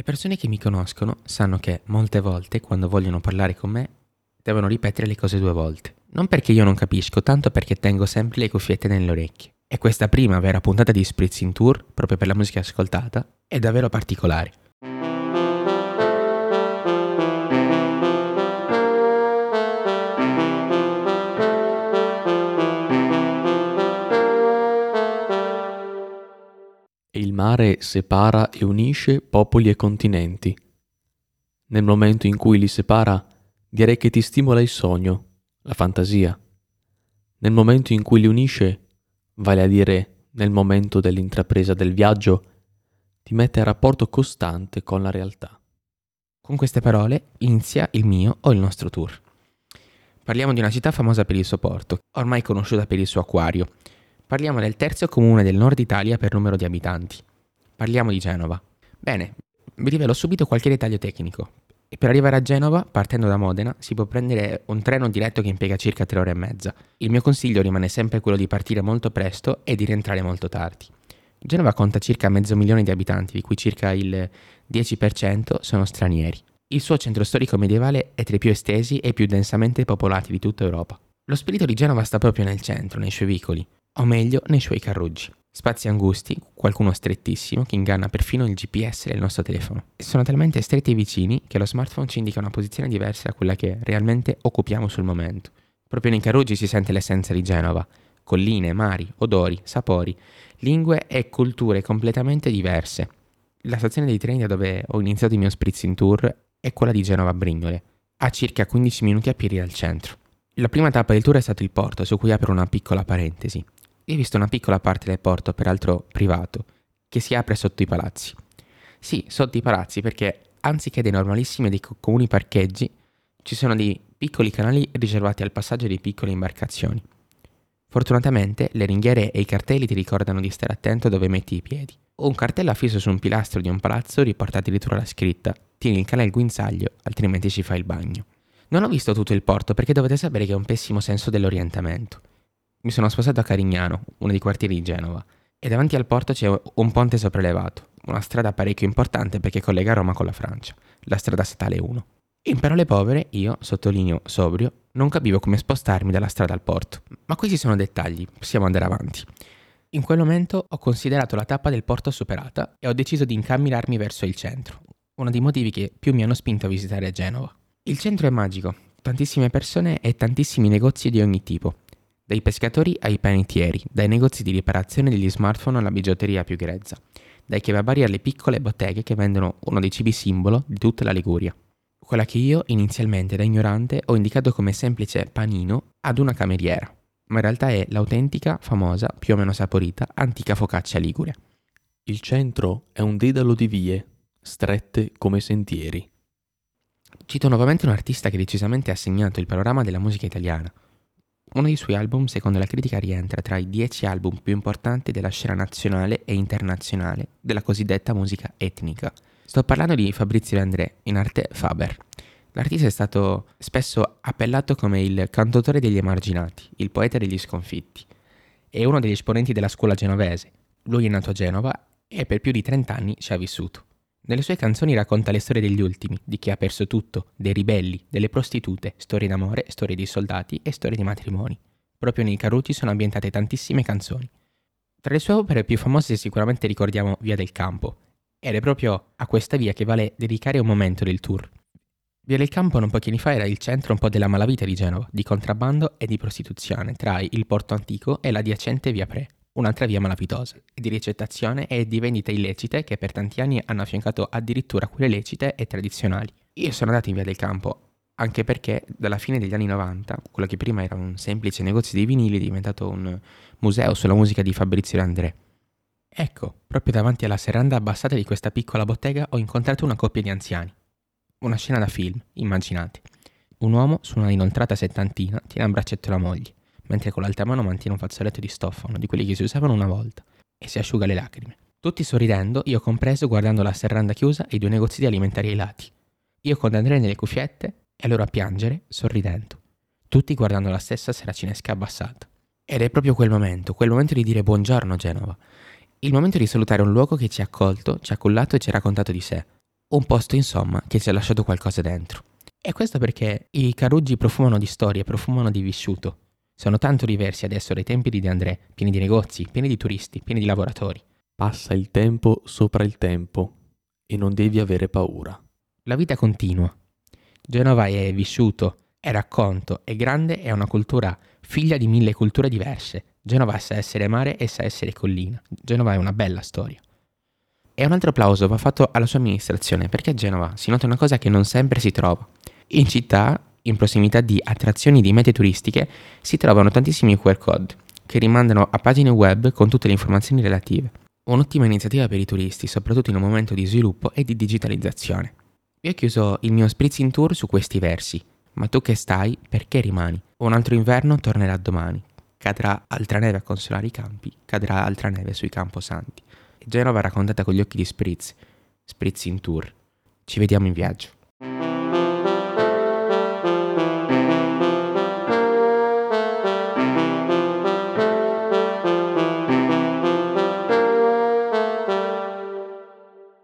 Le persone che mi conoscono sanno che molte volte, quando vogliono parlare con me, devono ripetere le cose due volte. Non perché io non capisco, tanto perché tengo sempre le cuffiette nelle orecchie. E questa prima vera puntata di Spritz in Tour, proprio per la musica ascoltata, è davvero particolare. Mare separa e unisce popoli e continenti. Nel momento in cui li separa, direi che ti stimola il sogno, la fantasia. Nel momento in cui li unisce, vale a dire nel momento dell'intrapresa del viaggio, ti mette a rapporto costante con la realtà. Con queste parole inizia il mio o il nostro tour. Parliamo di una città famosa per il suo porto, ormai conosciuta per il suo acquario, Parliamo del terzo comune del nord Italia per numero di abitanti. Parliamo di Genova. Bene, vi rivelo subito qualche dettaglio tecnico. Per arrivare a Genova, partendo da Modena, si può prendere un treno diretto che impiega circa 3 ore e mezza. Il mio consiglio rimane sempre quello di partire molto presto e di rientrare molto tardi. Genova conta circa mezzo milione di abitanti, di cui circa il 10% sono stranieri. Il suo centro storico medievale è tra i più estesi e più densamente popolati di tutta Europa. Lo spirito di Genova sta proprio nel centro, nei suoi vicoli o meglio nei suoi carruggi. Spazi angusti, qualcuno strettissimo che inganna perfino il GPS del nostro telefono. Sono talmente stretti e vicini che lo smartphone ci indica una posizione diversa da quella che realmente occupiamo sul momento. Proprio nei carruggi si sente l'essenza di Genova. Colline, mari, odori, sapori, lingue e culture completamente diverse. La stazione dei treni da dove ho iniziato il mio spritzing tour è quella di Genova Brignole, a circa 15 minuti a piedi dal centro. La prima tappa del tour è stato il porto, su cui apro una piccola parentesi. Ho visto una piccola parte del porto, peraltro privato, che si apre sotto i palazzi. Sì, sotto i palazzi perché anziché dei normalissimi e dei comuni parcheggi, ci sono dei piccoli canali riservati al passaggio di piccole imbarcazioni. Fortunatamente le ringhiere e i cartelli ti ricordano di stare attento dove metti i piedi. Un cartello affisso su un pilastro di un palazzo riporta addirittura la scritta Tieni il cane al guinzaglio, altrimenti ci fai il bagno. Non ho visto tutto il porto perché dovete sapere che ho un pessimo senso dell'orientamento. Mi sono sposato a Carignano, uno dei quartieri di Genova, e davanti al porto c'è un ponte sopraelevato, una strada parecchio importante perché collega Roma con la Francia, la strada statale 1. In parole povere, io, sottolineo sobrio, non capivo come spostarmi dalla strada al porto. Ma questi sono dettagli, possiamo andare avanti. In quel momento ho considerato la tappa del porto superata e ho deciso di incamminarmi verso il centro, uno dei motivi che più mi hanno spinto a visitare Genova. Il centro è magico, tantissime persone e tantissimi negozi di ogni tipo, dai pescatori ai panettieri, dai negozi di riparazione degli smartphone alla bigiotteria più grezza, dai kebabari alle piccole botteghe che vendono uno dei cibi simbolo di tutta la Liguria. Quella che io, inizialmente da ignorante, ho indicato come semplice panino ad una cameriera, ma in realtà è l'autentica, famosa, più o meno saporita, antica focaccia ligure. Il centro è un dedalo di vie, strette come sentieri. Cito nuovamente un artista che decisamente ha segnato il panorama della musica italiana, uno dei suoi album, secondo la critica, rientra tra i dieci album più importanti della scena nazionale e internazionale della cosiddetta musica etnica. Sto parlando di Fabrizio André, in arte Faber. L'artista è stato spesso appellato come il cantautore degli emarginati, il poeta degli sconfitti. È uno degli esponenti della scuola genovese. Lui è nato a Genova e per più di 30 anni ci ha vissuto. Nelle sue canzoni racconta le storie degli ultimi, di chi ha perso tutto, dei ribelli, delle prostitute, storie d'amore, storie di soldati e storie di matrimoni. Proprio nei Caruti sono ambientate tantissime canzoni. Tra le sue opere più famose sicuramente ricordiamo Via del Campo, ed è proprio a questa via che vale dedicare un momento del tour. Via del Campo non pochi anni fa era il centro un po' della malavita di Genova, di contrabbando e di prostituzione, tra il Porto Antico e l'adiacente Via Pre un'altra via malavitosa, di ricettazione e di vendite illecite che per tanti anni hanno affiancato addirittura quelle lecite e tradizionali. Io sono andato in via del campo anche perché dalla fine degli anni 90, quello che prima era un semplice negozio di vinili è diventato un museo sulla musica di Fabrizio De André. Ecco, proprio davanti alla serranda abbassata di questa piccola bottega ho incontrato una coppia di anziani. Una scena da film, immaginate. Un uomo su una inoltrata settantina tiene a braccetto la moglie mentre con l'altra mano mantiene un fazzoletto di stoffa, uno di quelli che si usavano una volta, e si asciuga le lacrime. Tutti sorridendo, io compreso guardando la serranda chiusa e i due negozi di alimentari ai lati. Io con Andrea nelle cuffiette e loro a piangere, sorridendo. Tutti guardando la stessa seracinesca abbassata. Ed è proprio quel momento, quel momento di dire buongiorno Genova. Il momento di salutare un luogo che ci ha accolto, ci ha cullato e ci ha raccontato di sé. un posto insomma che ci ha lasciato qualcosa dentro. E questo perché i Caruggi profumano di storia, profumano di vissuto. Sono tanto diversi adesso dai tempi di De André, pieni di negozi, pieni di turisti, pieni di lavoratori. Passa il tempo sopra il tempo e non devi avere paura. La vita continua. Genova è vissuto, è racconto, è grande, è una cultura figlia di mille culture diverse. Genova sa essere mare e sa essere collina. Genova è una bella storia. E un altro applauso va fatto alla sua amministrazione, perché a Genova si nota una cosa che non sempre si trova. In città, in prossimità di attrazioni di mete turistiche, si trovano tantissimi QR code che rimandano a pagine web con tutte le informazioni relative. Un'ottima iniziativa per i turisti, soprattutto in un momento di sviluppo e di digitalizzazione. Vi ho chiuso il mio spritzing tour su questi versi. Ma tu che stai, perché rimani? Un altro inverno tornerà domani. Cadrà altra neve a consolare i campi, cadrà altra neve sui camposanti. Genova raccontata con gli occhi di Spritz. Spritz in tour. Ci vediamo in viaggio.